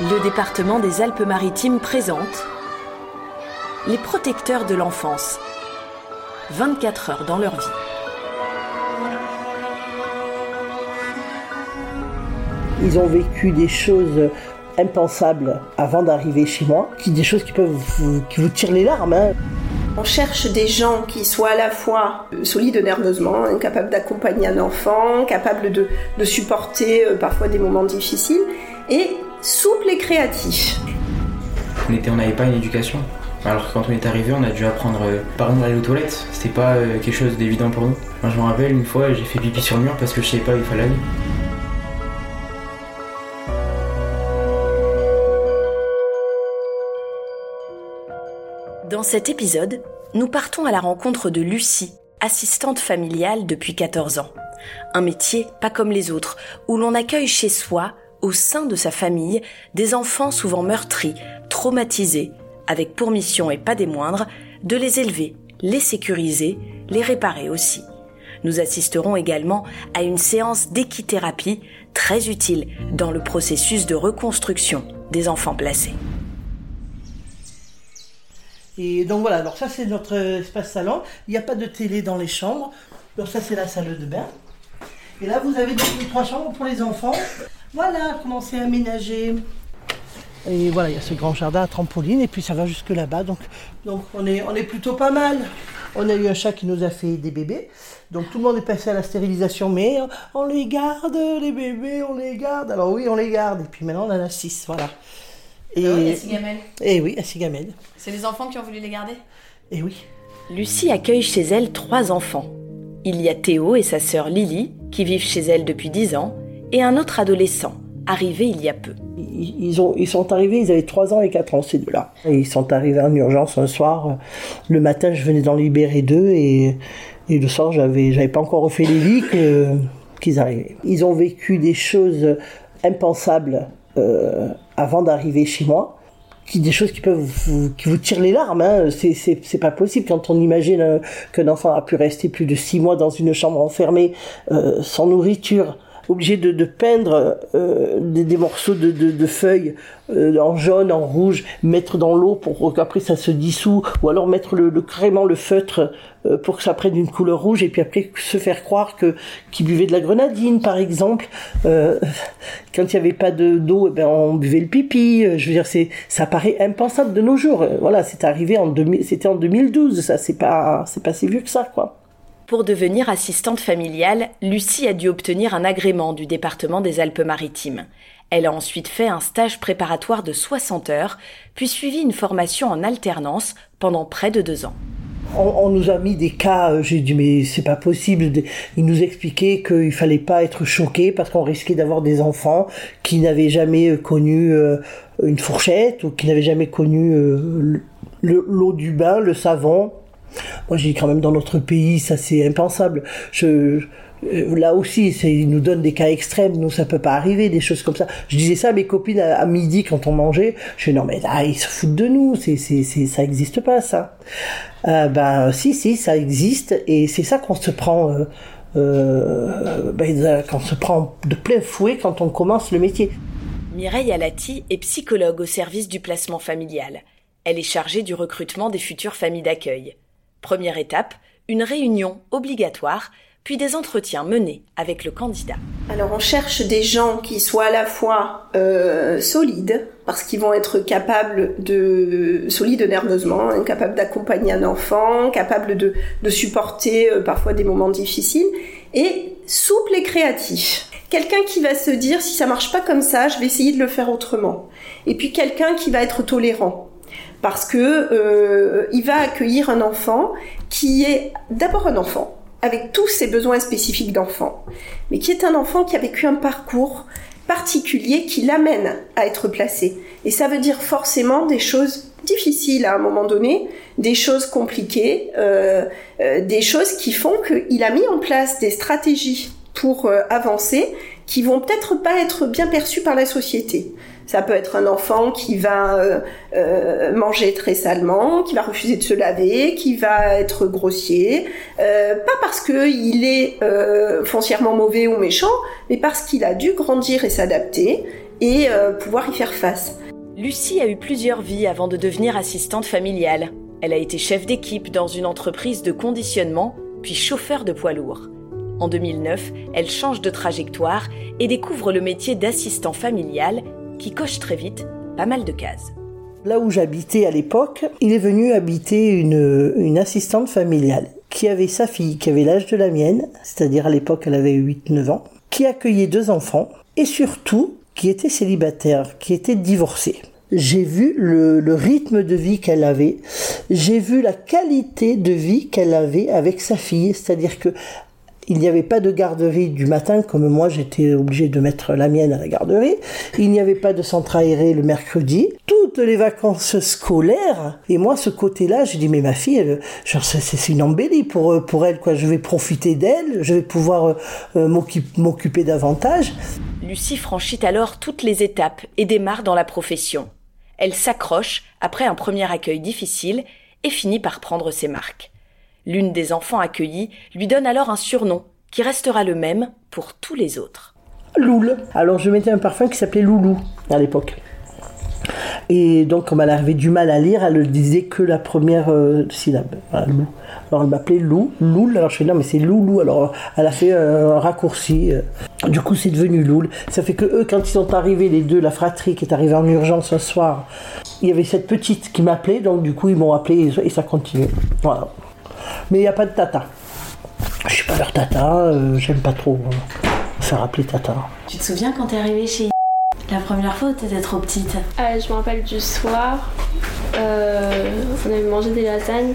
Le département des Alpes-Maritimes présente Les protecteurs de l'enfance. 24 heures dans leur vie. Ils ont vécu des choses impensables avant d'arriver chez moi, qui des choses qui peuvent vous, qui vous tirent les larmes. hein. On cherche des gens qui soient à la fois solides nerveusement, hein, capables d'accompagner un enfant, capables de, de supporter euh, parfois des moments difficiles, et souples et créatifs. On était- on n'avait pas une éducation. Alors que quand on est arrivé, on a dû apprendre, euh, par exemple, à aller aux toilettes. C'était pas euh, quelque chose d'évident pour nous. Moi, je me rappelle une fois, j'ai fait pipi sur le mur parce que je savais pas où il fallait aller. Dans cet épisode, nous partons à la rencontre de Lucie, assistante familiale depuis 14 ans. Un métier pas comme les autres, où l'on accueille chez soi, au sein de sa famille, des enfants souvent meurtris, traumatisés, avec pour mission et pas des moindres, de les élever, les sécuriser, les réparer aussi. Nous assisterons également à une séance d'équithérapie très utile dans le processus de reconstruction des enfants placés. Et donc voilà, alors ça c'est notre espace salon. Il n'y a pas de télé dans les chambres. Donc ça c'est la salle de bain. Et là vous avez donc les trois chambres pour les enfants. Voilà comment c'est aménagé. Et voilà, il y a ce grand jardin à trampoline et puis ça va jusque là-bas. Donc, donc on, est, on est plutôt pas mal. On a eu un chat qui nous a fait des bébés. Donc tout le monde est passé à la stérilisation, mais on les garde, les bébés, on les garde. Alors oui, on les garde. Et puis maintenant on en a six, voilà. Et, Ah oui, à Sigamel. et oui, à Sigamène. C'est les enfants qui ont voulu les garder? Et oui. Lucie accueille chez elle trois enfants. Il y a Théo et sa sœur Lily, qui vivent chez elle depuis 10 ans, et un autre adolescent, arrivé il y a peu. Ils, ils ont, ils sont arrivés, ils avaient 3 ans et 4 ans, ces deux-là. Ils sont arrivés en urgence un soir. Le matin, je venais d'en libérer deux et, le soir, j'avais, j'avais pas encore refait les lits qu'ils arrivaient. Ils ont vécu des choses impensables euh, avant d'arriver chez moi. Des choses qui peuvent vous, qui vous tirent les larmes, hein. c'est pas possible quand on imagine euh, qu'un enfant a pu rester plus de six mois dans une chambre enfermée, euh, sans nourriture, obligé de, peindre euh, des, morceaux de, feuilles euh, en jaune, en rouge, mettre dans l'eau pour qu'après ça se dissout, ou alors mettre le, le carrément le feutre euh, pour que ça prenne une couleur rouge, et puis après se faire croire que qu'ils buvaient de la grenadine, par exemple. Quand il n'y avait pas de d'eau, eh ben on buvait le pipi. Je veux dire, c'est ça paraît impensable de nos jours. Voilà, c'est arrivé en 2000, c'était en 2012. Ça, c'est pas c'est pas si vieux que ça, quoi. Pour devenir assistante familiale, Lucie a dû obtenir un agrément du département des Alpes-Maritimes. Elle a ensuite fait un stage préparatoire de 60 heures, puis suivi une formation en alternance pendant près de deux ans. On, nous a mis des cas, euh, j'ai dit mais c'est pas possible. Ils nous expliquaient qu'il fallait pas être choqué parce qu'on risquait d'avoir des enfants qui n'avaient jamais euh, connu euh, une fourchette ou qui n'avaient jamais connu le- l'eau du bain, le savon. Moi j'ai quand même dans notre pays ça c'est impensable. Je, euh, là aussi, ils nous donnent des cas extrêmes. Nous, ça peut pas arriver, des choses comme ça. Je disais ça à mes copines à, midi quand on mangeait. Je dis non mais là, ils se foutent de nous. C'est, c'est, c'est, ça existe pas ça. Euh, ben si, si, ça existe et c'est ça qu'on se prend. Euh, euh, ben, qu'on se prend de plein fouet quand on commence le métier. Mireille Alati est psychologue au service du placement familial. Elle est chargée du recrutement des futures familles d'accueil. Première étape, une réunion obligatoire, puis des entretiens menés avec le candidat. Alors on cherche des gens qui soient à la fois euh, solides, parce qu'ils vont être capables de solides nerveusement, hein, capables d'accompagner un enfant, capables de, de supporter euh, parfois des moments difficiles, et souples et créatifs. Quelqu'un qui va se dire si ça marche pas comme ça, je vais essayer de le faire autrement. Et puis quelqu'un qui va être tolérant parce que euh, il va accueillir un enfant qui est d'abord un enfant avec tous ses besoins spécifiques d'enfant, mais qui est un enfant qui a vécu un parcours particulier qui l'amène à être placé. Et ça veut dire forcément des choses difficiles à un moment donné, des choses compliquées, euh, euh, des choses qui font qu'il a mis en place des stratégies pour avancer qui vont peut-être pas être bien perçues par la société. Ça peut être un enfant qui va euh, euh, manger très salement, qui va refuser de se laver, qui va être grossier, euh, pas parce qu'il est foncièrement mauvais ou méchant, mais parce qu'il a dû grandir et s'adapter et pouvoir y faire face. Lucie a eu plusieurs vies avant de devenir assistante familiale. Elle a été chef d'équipe dans une entreprise de conditionnement, puis chauffeur de poids lourd. En 2009, elle change de trajectoire et découvre le métier d'assistant familial qui coche très vite pas mal de cases. Là où j'habitais à l'époque, il est venu habiter une, assistante familiale qui avait sa fille qui avait l'âge de la mienne, c'est-à-dire à, l'époque elle avait 8-9 ans, qui accueillait deux enfants et surtout qui était célibataire, qui était divorcée. J'ai vu le, le rythme de vie qu'elle avait, j'ai vu la qualité de vie qu'elle avait avec sa fille, c'est-à-dire que il n'y avait pas de garderie du matin, comme moi j'étais obligé de mettre la mienne à la garderie. Il n'y avait pas de centre aéré le mercredi. Toutes les vacances scolaires. Et moi, ce côté-là, j'ai dit, mais ma fille, genre, c'est, une embellie pour, pour elle, quoi. Je vais profiter d'elle, je vais pouvoir euh, m'occuper, m'occuper davantage. Lucie franchit alors toutes les étapes et démarre dans la profession. Elle s'accroche après un premier accueil difficile et finit par prendre ses marques. L'une des enfants accueillis lui donne alors un surnom qui restera le même pour tous les autres. Loul. Alors je mettais un parfum qui s'appelait Loulou à l'époque. Et donc, comme elle avait du mal à lire, elle ne disait que la première euh, syllabe. Alors, elle m'appelait Lou, Loul. Alors, je fais non, mais c'est Loulou. Alors, elle a fait un raccourci. euh. Du coup, c'est devenu Loul. Ça fait que eux, quand ils sont arrivés, les deux, la fratrie qui est arrivée en urgence un soir, il y avait cette petite qui m'appelait. Donc, du coup, ils m'ont appelé et ça continue. Voilà. Mais il n'y a pas de tata. Je suis pas leur tata. euh, J'aime pas trop euh, faire appeler tata. Tu te souviens quand t'es arrivée chez la première fois ou t'étais trop petite Euh, je me rappelle du soir, euh, on avait mangé des lasagnes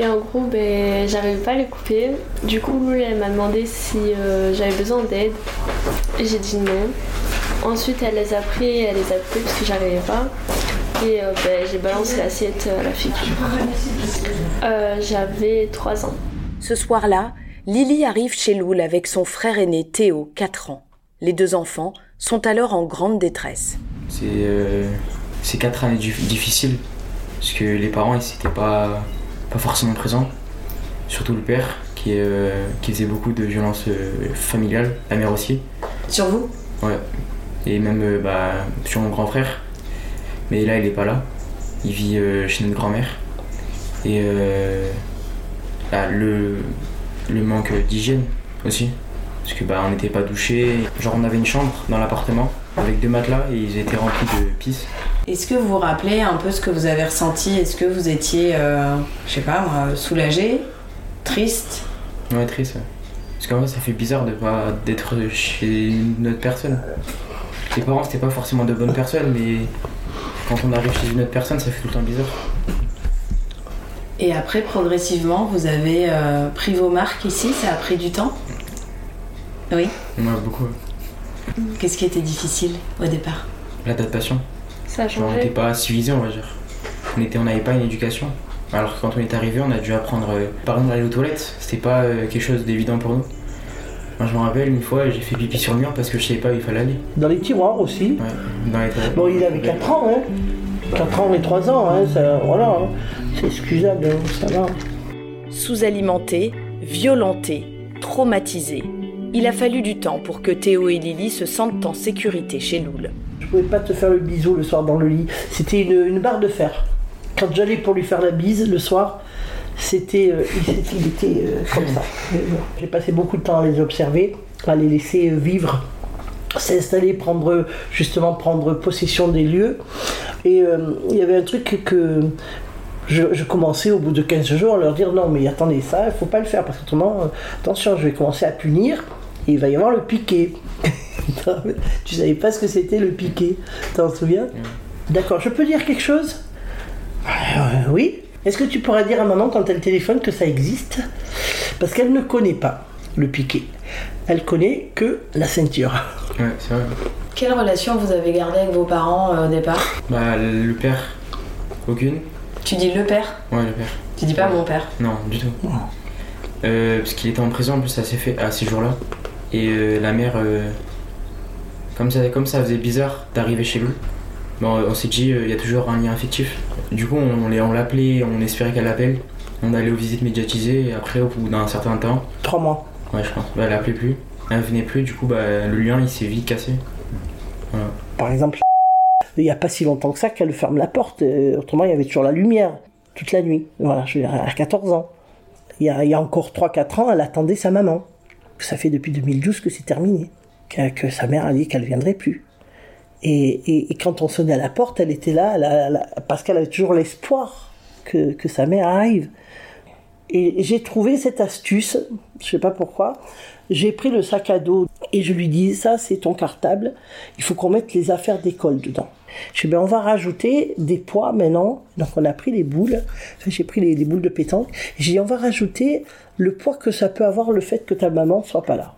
et en gros ben, j'arrivais pas à les couper. Du coup elle m'a demandé si euh, j'avais besoin d'aide et j'ai dit non. Ensuite elle les a pris, elle les a coupés parce que j'arrivais pas. Et euh, ben, j'ai balancé l'assiette à la figure. Euh, J'avais 3 ans. Ce soir-là, Lily arrive chez Loul avec son frère aîné Théo, 4 ans. Les deux enfants sont alors en grande détresse. C'est euh, c'est quatre années dif- difficiles parce que les parents ils étaient pas, pas forcément présents. Surtout le père qui, euh, qui faisait beaucoup de violences euh, familiales, la mère aussi. Sur vous? Ouais. Et même euh, bah, sur mon grand frère. Mais là il est pas là. Il vit euh, chez notre grand-mère. Et euh, là, le, le manque d'hygiène aussi. Parce que bah on n'était pas douché. Genre on avait une chambre dans l'appartement avec deux matelas et ils étaient remplis de pisse. Est-ce que vous vous rappelez un peu ce que vous avez ressenti? Est-ce que vous étiez, euh, je sais pas moi, soulagé Triste? Ouais, triste. ouais. Parce qu'en vrai, ça fait bizarre de pas d'être chez une autre personne. Les parents, c'était pas forcément de bonnes personnes, mais quand on arrive chez une autre personne, ça fait tout le temps bizarre. Et après, progressivement, vous avez euh, pris vos marques ici Ça a pris du temps? Oui. Ouais, beaucoup. Qu'est-ce qui était difficile au départ? L'adaptation. Ça a Genre, on n'était changé. pas civilisés, on va dire. On était- on n'avait pas une éducation. Alors que quand on est arrivé, on a dû apprendre, euh, par exemple, aller aux toilettes. C'était pas euh, quelque chose d'évident pour nous. Moi, je me rappelle, une fois, j'ai fait pipi sur le mur parce que je savais pas où il fallait aller. Dans les tiroirs aussi. Ouais, dans les. Bon, il avait 4 ans, hein. 4 ans et 3 ans, hein. Ça, voilà. hein. C'est excusable, hein, ça va. Sous-alimenté, violenté, traumatisé. Il a fallu du temps pour que Théo et Lily se sentent en sécurité chez Loul. Je pouvais pas te faire le bisou le soir dans le lit. C'était une, une barre de fer. Quand j'allais pour lui faire la bise le soir, c'était, euh, il, était- euh, comme ça. J'ai passé beaucoup de temps à les observer, à les laisser euh, vivre, s'installer, prendre justement prendre possession des lieux. Et euh, il y avait un truc que je, je commençais au bout de 15 jours à leur dire non mais attendez ça, il faut pas le faire parce qu'autrement, euh, attention, je vais commencer à punir et il va y avoir le piqué. tu savais pas ce que c'était le piqué, t'en souviens? D'accord, je peux dire quelque chose? Euh, Oui. Est-ce que tu pourras dire à maman quand elle téléphone que ça existe? Parce qu'elle ne connaît pas le piqué. Elle connaît que la ceinture. Ouais, c'est vrai. Quelle relation vous avez gardée avec vos parents euh, au départ? Bah, le père, aucune. Tu dis le père? Ouais, le père. Tu dis pas mon père? Non, du tout. Euh, parce qu'il était en prison en plus à ces, faits- à ces jours-là. Et euh, la mère, euh, comme, ça, comme ça faisait bizarre d'arriver chez lui, bon, on s'est dit, euh, il y a toujours un lien affectif. Du coup, on, l'a- on l'appelait, on espérait qu'elle l'appelle. On allait aux visites médiatisées et après, au bout d'un certain temps, Trois mois. ouais, je pense, bah, elle appelait plus. Elle venait plus, du coup, bah, le lien il s'est vite cassé. Voilà. Par exemple, il n'y a pas si longtemps que ça qu'elle ferme la porte. euh, Autrement, il y avait toujours la lumière toute la nuit. Voilà, je veux dire, à 14 ans. Il y a, il y a encore 3-4 ans, elle attendait sa maman. Ça fait depuis 2012 que c'est terminé. Que, que sa mère a dit qu'elle ne viendrait plus. Et, quand on sonnait à la porte, elle était là, parce qu'elle avait toujours l'espoir que, que sa mère arrive. Et j'ai trouvé cette astuce, je sais pas pourquoi. J'ai pris le sac à dos et je lui dis ça c'est ton cartable, il faut qu'on mette les affaires d'école dedans. Je dis ben on va rajouter des poids maintenant. Donc on a pris les boules, Enfin, j'ai pris les, les boules de pétanque. J'ai dit on va rajouter le poids que ça peut avoir le fait que ta maman soit pas là.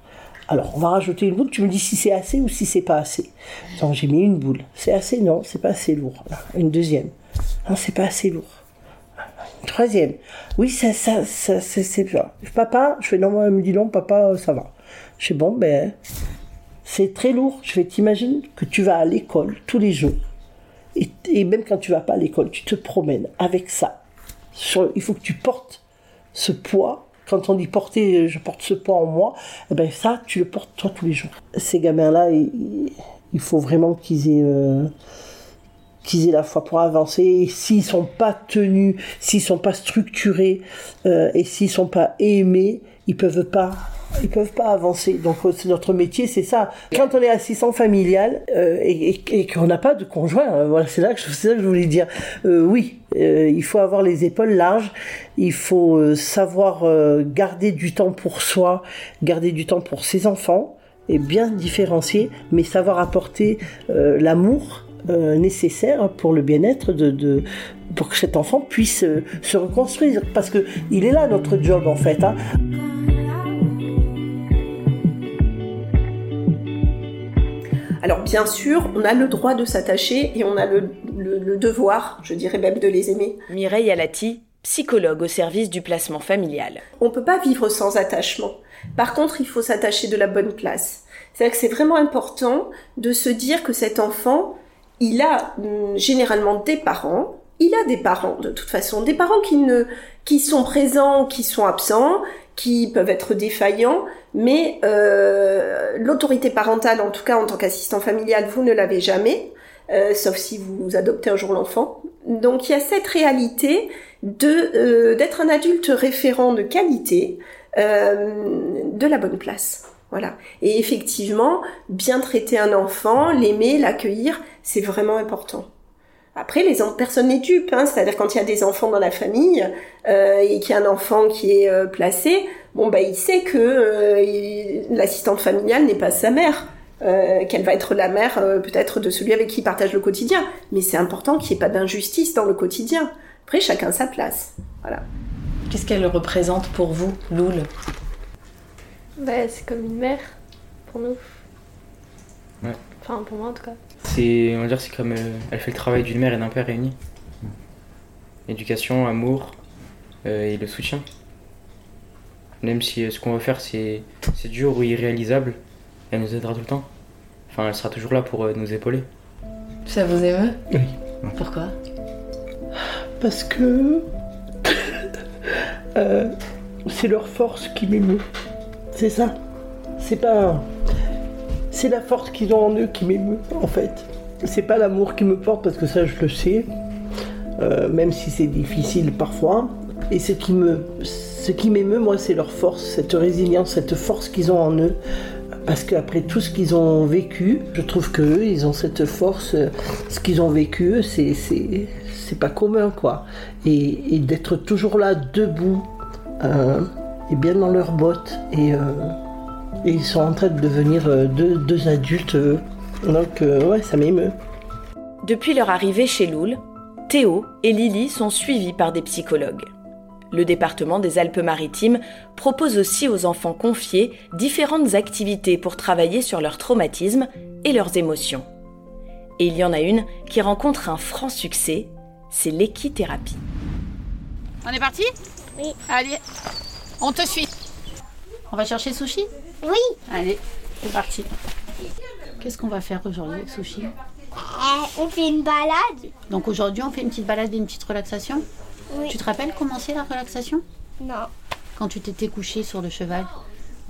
Alors on va rajouter une boule, tu me dis si c'est assez ou si c'est pas assez. Donc j'ai mis une boule. C'est assez? Non, c'est pas assez lourd. Une deuxième. Non, c'est pas assez lourd. Une troisième. Oui, ça, ça, ça, c'est, bien. Papa, je fais non, elle me dit non, papa, ça va. Je fais bon, ben, c'est très lourd. Je fais, t'imagines que tu vas à l'école tous les jours. Et, même quand tu vas pas à l'école, tu te promènes avec ça. Il faut que tu portes ce poids. Quand on dit porter, je porte ce poids en moi, eh ben ça, tu le portes toi tous les jours. Ces gamins-là, il, faut vraiment qu'ils aient, euh, qu'ils aient la foi pour avancer. S'ils sont pas tenus, s'ils sont pas structurés euh, et s'ils sont pas aimés, ils peuvent pas. Ils peuvent pas avancer. Donc notre métier, c'est ça. Quand on est assistant familial euh, et, qu'on n'a pas de conjoint, euh, voilà, c'est là que je, voulais dire. Euh, oui, euh, il faut avoir les épaules larges. Il faut savoir garder du temps pour soi, garder du temps pour ses enfants et bien différencier, mais savoir apporter l'amour nécessaire pour le bien-être de, pour que cet enfant puisse se reconstruire parce que il est là notre job en fait hein. Alors bien sûr, on a le droit de s'attacher et on a le, le- le devoir, je dirais même, de les aimer. Mireille Alati, psychologue au service du placement familial. On peut pas vivre sans attachement. Par contre, il faut s'attacher de la bonne place. C'est-à-dire que c'est vraiment important de se dire que cet enfant, il a hum, généralement des parents. Il a des parents de toute façon, des parents qui ne, qui sont présents, qui sont absents, qui peuvent être défaillants, mais euh, l'autorité parentale, en tout cas en tant qu'assistant familial, vous ne l'avez jamais, euh, sauf si vous adoptez un jour l'enfant. Donc il y a cette réalité de euh, d'être un adulte référent de qualité, euh, de la bonne place. Voilà. Et effectivement, bien traiter un enfant, l'aimer, l'accueillir, c'est vraiment important. Après, les personne n'est dupe, hein, c'est-à-dire quand il y a des enfants dans la famille euh, et qu'il y a un enfant qui est euh, placé, bon bah il sait que euh, l'assistante familiale n'est pas sa mère, euh, qu'elle va être la mère euh, peut-être de celui avec qui il partage le quotidien. Mais c'est important qu'il n'y ait pas d'injustice dans le quotidien. Après, chacun sa place. Voilà. Qu'est-ce qu'elle représente pour vous, Loul? Ouais, c'est comme une mère pour nous. Ouais. Enfin, pour moi en tout cas. C'est, on va dire, c'est comme euh, elle fait le travail d'une mère et d'un père réunis. Éducation, amour euh, et le soutien. Même si euh, ce qu'on veut faire c'est, c'est dur ou irréalisable, elle nous aidera tout le temps. Enfin, elle sera toujours là pour euh, nous épauler. Ça vous émeut? Oui. Pourquoi? Parce que euh, c'est leur force qui m'émeut. C'est ça. C'est pas. C'est la force qu'ils ont en eux qui m'émeut, en fait. C'est pas l'amour qui me porte, parce que ça, je le sais. euh, même si c'est difficile parfois. Et ce qui me, ce qui m'émeut, moi, c'est leur force, cette résilience, cette force qu'ils ont en eux. Parce qu'après tout ce qu'ils ont vécu, je trouve qu'eux, ils ont cette force. Ce qu'ils ont vécu, c'est, c'est, pas commun, quoi. Et, d'être toujours là, debout, euh, et bien dans leurs bottes. Et, euh, et ils sont en train de devenir euh, deux, deux adultes. donc, euh, ouais, ça m'émeut. Depuis leur arrivée chez Loul, Théo et Lily sont suivis par des psychologues. Le département des Alpes-Maritimes propose aussi aux enfants confiés différentes activités pour travailler sur leur traumatisme et leurs émotions. Et il y en a une qui rencontre un franc succès, c'est l'équithérapie. On est parti? Oui. Allez, on te suit. On va chercher Sushi? Oui, Allez, c'est parti. Qu'est-ce qu'on va faire aujourd'hui avec Sushi? Euh, on fait une balade. Donc aujourd'hui, on fait une petite balade et une petite relaxation? Oui. Tu te rappelles comment c'est la relaxation? Non. Quand tu t'étais couché sur le cheval,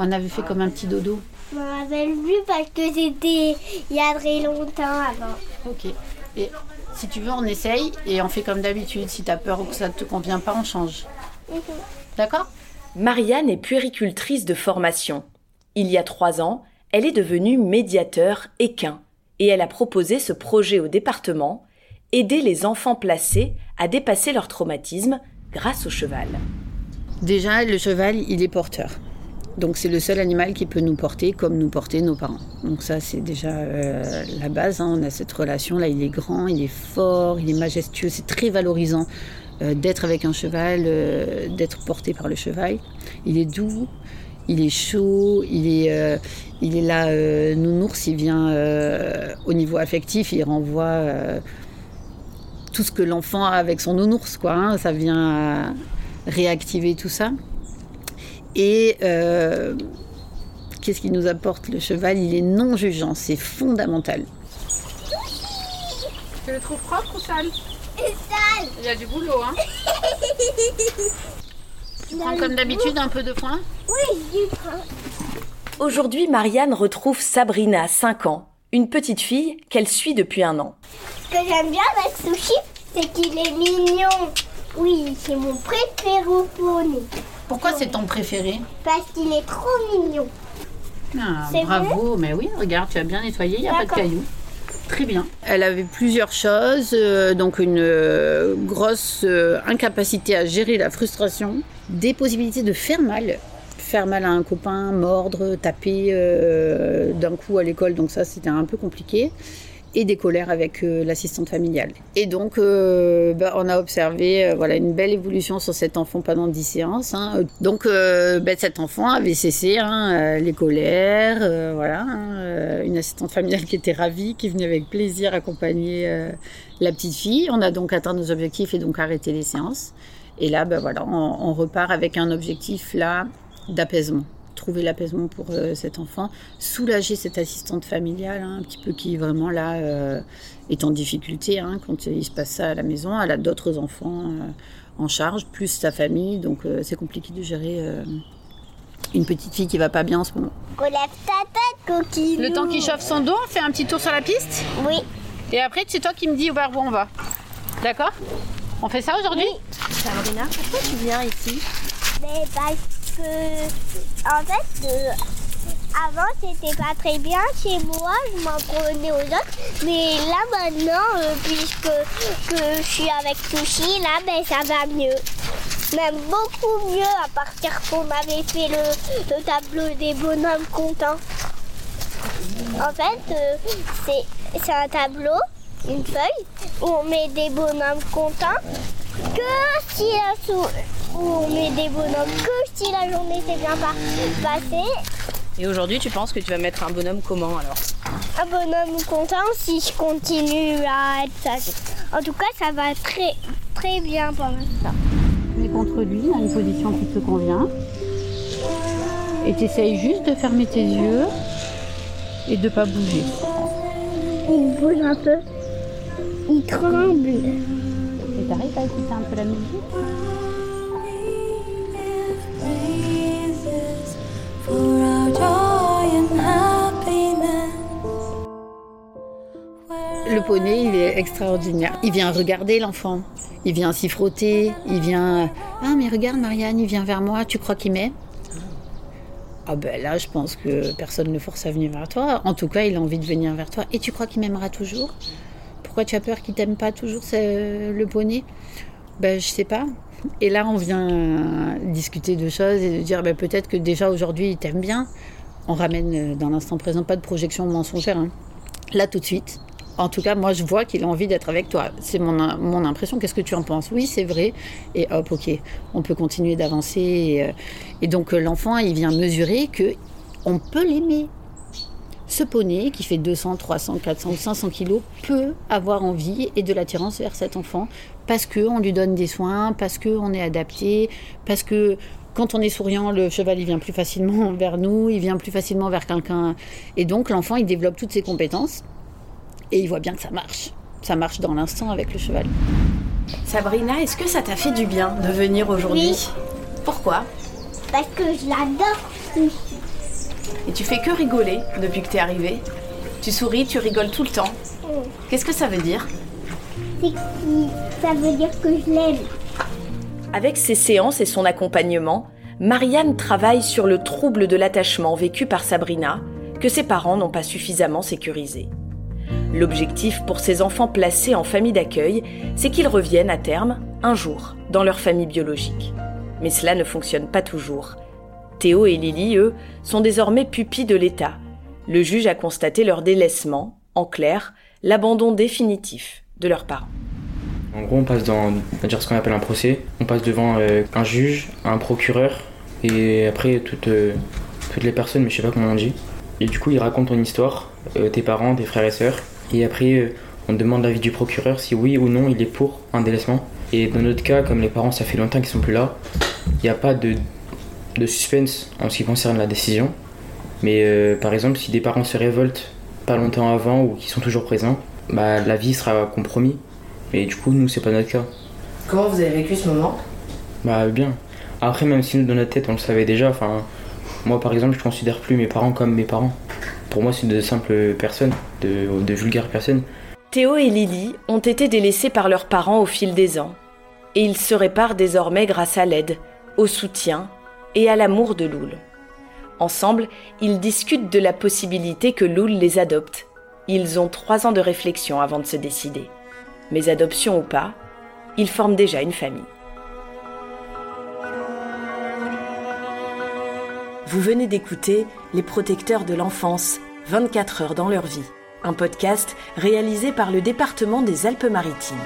On avait fait comme un petit dodo. Je me rappelle plus parce que c'était il y a très longtemps avant. Ok. Et si tu veux, on essaye et on fait comme d'habitude. Si tu as peur ou que ça ne te convient pas, on change. D'accord? Marianne est puéricultrice de formation. Il y a trois ans, elle est devenue médiateur équin et elle a proposé ce projet au département, aider les enfants placés à dépasser leur traumatisme grâce au cheval. Déjà, le cheval, il est porteur. Donc c'est le seul animal qui peut nous porter comme nous portaient nos parents. Donc ça c'est déjà euh, la base. hein. On a cette relation là. Il est grand, il est fort, il est majestueux. C'est très valorisant euh, d'être avec un cheval, euh, d'être porté par le cheval. Il est doux, il est chaud, il est, euh, il est là euh, nounours. Il vient euh, au niveau affectif, il renvoie euh, tout ce que l'enfant a avec son nounours. Quoi, hein. Ça vient euh, réactiver tout ça. Et euh, qu'est-ce qui nous apporte le cheval? Il est non jugeant, c'est fondamental. Tu le trouves propre ou sale Sale Il y a du boulot, hein Tu prends comme d'habitude un peu de foin Oui, du prends. Aujourd'hui, Marianne retrouve Sabrina, 5 ans, une petite fille qu'elle suit depuis un an. Ce que j'aime bien avec Sushi, c'est qu'il est mignon. Oui, c'est mon préféré au poney. Pourquoi c'est ton préféré Parce qu'il est trop mignon. Ah, C'est Bravo, mais oui, regarde, tu as bien nettoyé, il n'y a pas de D'accord. cailloux. Très bien. Elle avait plusieurs choses, euh, donc une euh, grosse euh, incapacité à gérer la frustration, des possibilités de faire mal, faire mal à un copain, mordre, taper d'un coup à l'école, donc ça c'était un peu compliqué, et des colères avec euh, l'assistante familiale. Et donc euh, bah, on a observé euh, voilà une belle évolution sur cet enfant pendant 10 séances. hein. Donc bah, cet enfant avait cessé hein, les colères, voilà, hein, une assistante familiale qui était ravie, qui venait avec plaisir accompagner la petite fille. On a donc atteint nos objectifs et donc arrêté les séances. Et là, bah, voilà, on, on repart avec un objectif là d'apaisement. Trouver l'apaisement pour euh, cet enfant, soulager cette assistante familiale, hein, un petit peu qui vraiment là euh, est en difficulté hein, quand il se passe ça à la maison. Elle a d'autres enfants euh, en charge, plus sa famille, donc euh, c'est compliqué de gérer euh, une petite fille qui va pas bien en ce moment. Relève ta tête, coquille. Le temps qu'il chauffe son dos, on fait un petit tour sur la piste? Oui. et après c'est toi qui me dis vers où on va. D'accord? On fait ça aujourd'hui? Sabrina, pourquoi tu viens ici? Mais parce en fait, avant c'était pas très bien chez moi, je m'en prenais aux autres. Mais là maintenant, euh, puisque que je suis avec Sushi, là, ben ça va mieux. Même beaucoup mieux à partir qu'on avait fait le, le tableau des bonhommes contents. En fait, euh, c'est un tableau, une feuille, où on met des bonhommes contents que si la sou- où on met des bonhommes que si la journée s'est bien passée. Et aujourd'hui, tu penses que tu vas mettre un bonhomme comment alors? Un bonhomme content si je continue à être sage. En tout cas, ça va très très bien pour l'instant. On est contre lui, dans une position qui te convient. Et tu essayes juste de fermer tes yeux et de pas bouger. Il bouge un peu. Il tremble. Et t'arrives à écouter un peu la musique? Le poney, il est extraordinaire. Il vient regarder l'enfant. Il vient s'y frotter. Il vient. Ah, mais regarde, Marianne, il vient vers moi. Tu crois qu'il m'aime? Ah, ben là, je pense que personne ne force à venir vers toi. En tout cas, il a envie de venir vers toi. Et tu crois qu'il m'aimera toujours? Pourquoi tu as peur qu'il t'aime pas toujours, le poney? Ben, je sais pas. Et là, on vient discuter de choses et de dire ben, peut-être que déjà aujourd'hui, il t'aime bien. On ramène euh, dans l'instant présent pas de projection mensongère. hein. Là, tout de suite. En tout cas, moi, je vois qu'il a envie d'être avec toi. C'est mon, impression. Qu'est-ce que tu en penses? Oui, c'est vrai. Et hop, ok, on peut continuer d'avancer. Et, euh, et donc, euh, l'enfant, il vient mesurer que on peut l'aimer. Ce poney qui fait 200, 300, 400 ou 500 kilos peut avoir envie et de l'attirance vers cet enfant parce que on lui donne des soins, parce que on est adapté, parce que quand on est souriant, le cheval il vient plus facilement vers nous, il vient plus facilement vers quelqu'un. Et donc l'enfant il développe toutes ses compétences et il voit bien que ça marche. Ça marche dans l'instant avec le cheval. Sabrina, est-ce que ça t'a fait du bien de venir aujourd'hui? Oui. Pourquoi? Parce que je l'adore. Et tu fais que rigoler depuis que t'es arrivé. Tu souris, tu rigoles tout le temps. Qu'est-ce que ça veut dire? C'est que ça veut dire que je l'aime. Avec ses séances et son accompagnement, Marianne travaille sur le trouble de l'attachement vécu par Sabrina, que ses parents n'ont pas suffisamment sécurisé. L'objectif pour ces enfants placés en famille d'accueil, c'est qu'ils reviennent à terme, un jour, dans leur famille biologique. Mais cela ne fonctionne pas toujours. Théo et Lily, eux, sont désormais pupilles de l'État. Le juge a constaté leur délaissement, en clair, l'abandon définitif de leurs parents. En gros, on passe dans ce qu'on appelle un procès. On passe devant euh, un juge, un procureur et après toutes, euh, toutes les personnes, mais je sais pas comment on dit. Et du coup, ils racontent ton histoire, euh, tes parents, tes frères et sœurs. Et après, on demande l'avis du procureur si oui ou non il est pour un délaissement. Et dans notre cas, comme les parents, ça fait longtemps qu'ils sont plus là, il n'y a pas de, de suspense en ce qui concerne la décision. Mais euh, par exemple, si des parents se révoltent pas longtemps avant ou qui sont toujours présents, bah, la vie sera compromis. Mais du coup, nous, c'est pas notre cas. Comment vous avez vécu ce moment? Bah bien. Après, même si nous, dans notre tête, on le savait déjà, enfin, moi par exemple, je considère plus mes parents comme mes parents. Pour moi, c'est de simples personnes, de, de vulgaires personnes. Théo et Lily ont été délaissés par leurs parents au fil des ans, et ils se réparent désormais grâce à l'aide, au soutien et à l'amour de Loul. Ensemble, ils discutent de la possibilité que Loul les adopte. Ils ont trois ans de réflexion avant de se décider. Mais adoption ou pas, ils forment déjà une famille. Vous venez d'écouter Les protecteurs de l'enfance, 24 heures dans leur vie, un podcast réalisé par le département des Alpes-Maritimes.